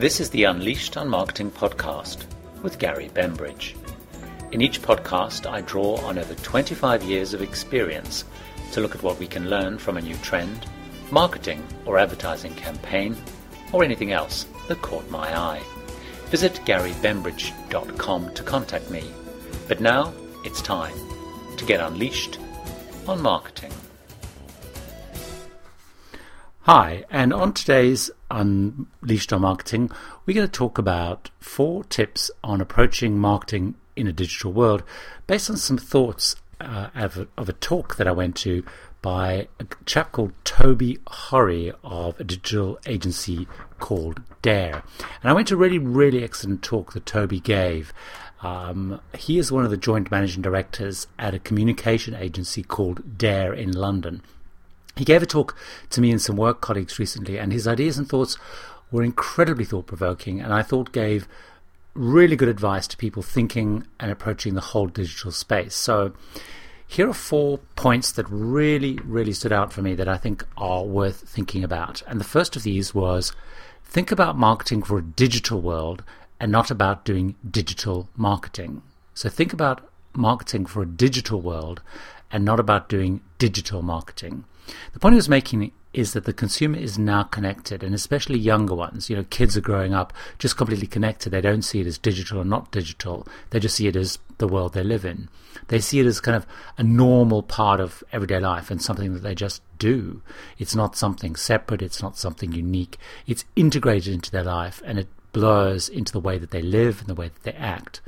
This is the Unleashed on Marketing podcast with Gary Bembridge. In each podcast, I draw on over 25 years of experience to look at what we can learn from a new trend, marketing or advertising campaign, or anything else that caught my eye. Visit GaryBembridge.com to contact me. But now it's time to get unleashed on marketing. Hi, and on today's Unleashed on Marketing, we're going to talk about four tips on approaching marketing in a digital world based on some thoughts uh, of, a, of, a, talk that I went to by a chap called Toby Horry of a digital agency called Dare. And I went to a really, really excellent talk that Toby gave. Um, he is one of the joint managing directors at a communication agency called Dare in London. He gave a talk to me and some work colleagues recently, and his ideas and thoughts were incredibly thought provoking, and I thought gave really good advice to people thinking and approaching the whole digital space. So, here are four points that really, really stood out for me that I think are worth thinking about. And the first of these was think about marketing for a digital world and not about doing digital marketing. So, think about marketing for a digital world and not about doing digital marketing. The point he was making is that the consumer is now connected, and especially younger ones. You know, kids are growing up just completely connected. They don't see it as digital or not digital. They just see it as the world they live in. They see it as kind of a normal part of everyday life and something that they just do. It's not something separate. It's not something unique. It's integrated into their life, and it blurs into the way that they live and the way that they act.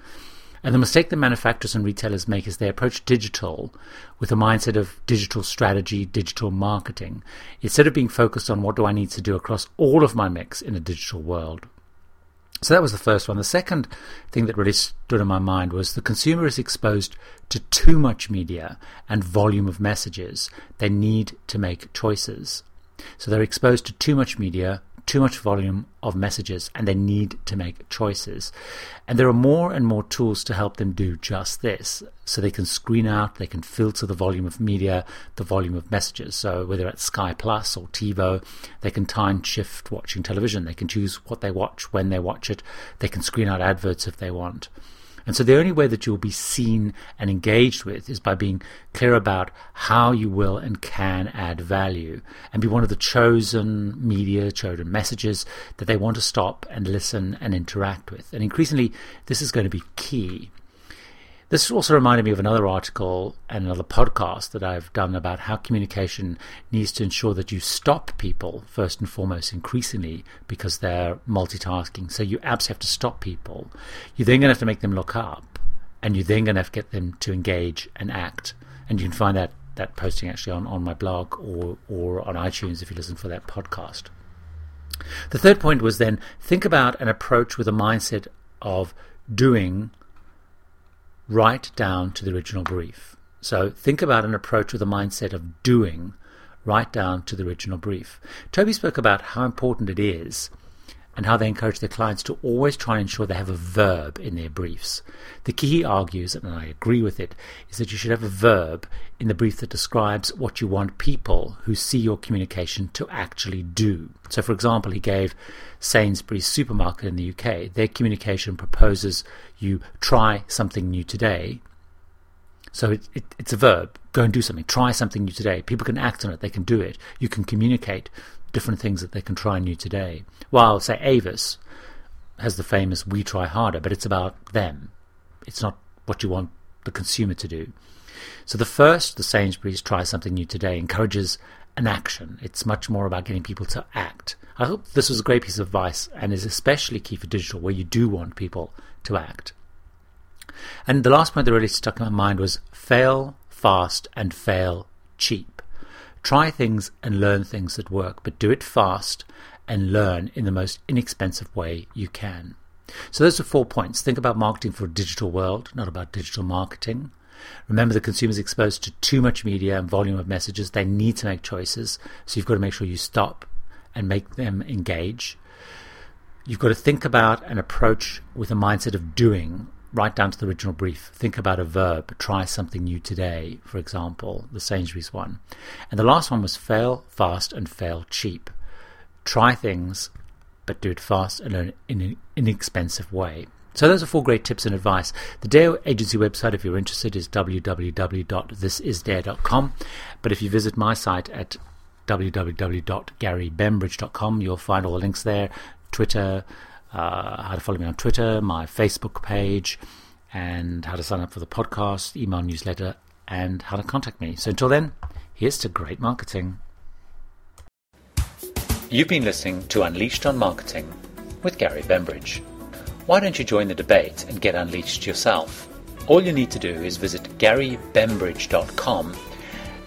And the mistake that manufacturers and retailers make is they approach digital with a mindset of digital strategy, digital marketing, instead of being focused on what do I need to do across all of my mix in a digital world. So that was the first one. The second thing that really stood in my mind was the consumer is exposed to too much media and volume of messages. They need to make choices. So they're exposed to too much media, too much volume of messages and they need to make choices. And there are more and more tools to help them do just this. So they can screen out, they can filter the volume of media, the volume of messages. So whether it's Sky Plus or TiVo, they can time shift watching television. They can choose what they watch, when they watch it. They can screen out adverts if they want. And so the only way that you'll be seen and engaged with is by being clear about how you will and can add value and be one of the chosen media, chosen messages that they want to stop and listen and interact with. And increasingly, this is going to be key. This also reminded me of another article and another podcast that I've done about how communication needs to ensure that you stop people first and foremost increasingly because they're multitasking. So you absolutely have to stop people. You're then going to have to make them look up and you're then going to have to get them to engage and act. And you can find that, that posting actually on, on my blog or, or on iTunes if you listen for that podcast. The third point was then think about an approach with a mindset of doing right down to the original brief. So think about an approach with a mindset of doing right down to the original brief. Toby spoke about how important it is and how they encourage their clients to always try and ensure they have a verb in their briefs. The key he argues, and I agree with it, is that you should have a verb in the brief that describes what you want people who see your communication to actually do. So, for example, he gave Sainsbury's supermarket in the UK, their communication proposes you try something new today. So it, it, it's a verb. Go and do something. Try something new today. People can act on it. They can do it. You can communicate different things that they can try new today. While, say, Avis has the famous We Try Harder, but it's about them. It's not what you want the consumer to do. So the first, the Sainsbury's Try Something New Today, encourages an action. It's much more about getting people to act. I hope this was a great piece of advice and is especially key for digital, where you do want people to act. And the last point that really stuck in my mind was fail fast and fail cheap. Try things and learn things that work, but do it fast and learn in the most inexpensive way you can. So those are four points. Think about marketing for a digital world, not about digital marketing. Remember, the consumer is exposed to too much media and volume of messages. They need to make choices. So you've got to make sure you stop and make them engage. You've got to think about an approach with a mindset of doing right down to the original brief. Think about a verb. Try something new today, for example, the Sainsbury's one. And the last one was fail fast and fail cheap. Try things but do it fast and in an inexpensive way. So those are four great tips and advice. The Dare agency website, if you're interested, is www.thisisdare.com. But if you visit my site at www.garybembridge.com, you'll find all the links there. Twitter, uh, how to follow me on Twitter, my Facebook page, and how to sign up for the podcast, email newsletter, and how to contact me. So until then, here's to great marketing. You've been listening to Unleashed on Marketing with Gary Bembridge. Why don't you join the debate and get unleashed yourself? All you need to do is visit garybembridge.com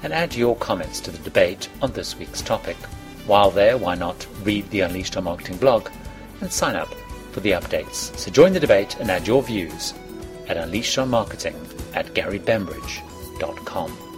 and add your comments to the debate on this week's topic. While there, why not read the Unleashed on Marketing blog and sign up for the updates. So join the debate and add your views at Marketing at garybembridge.com.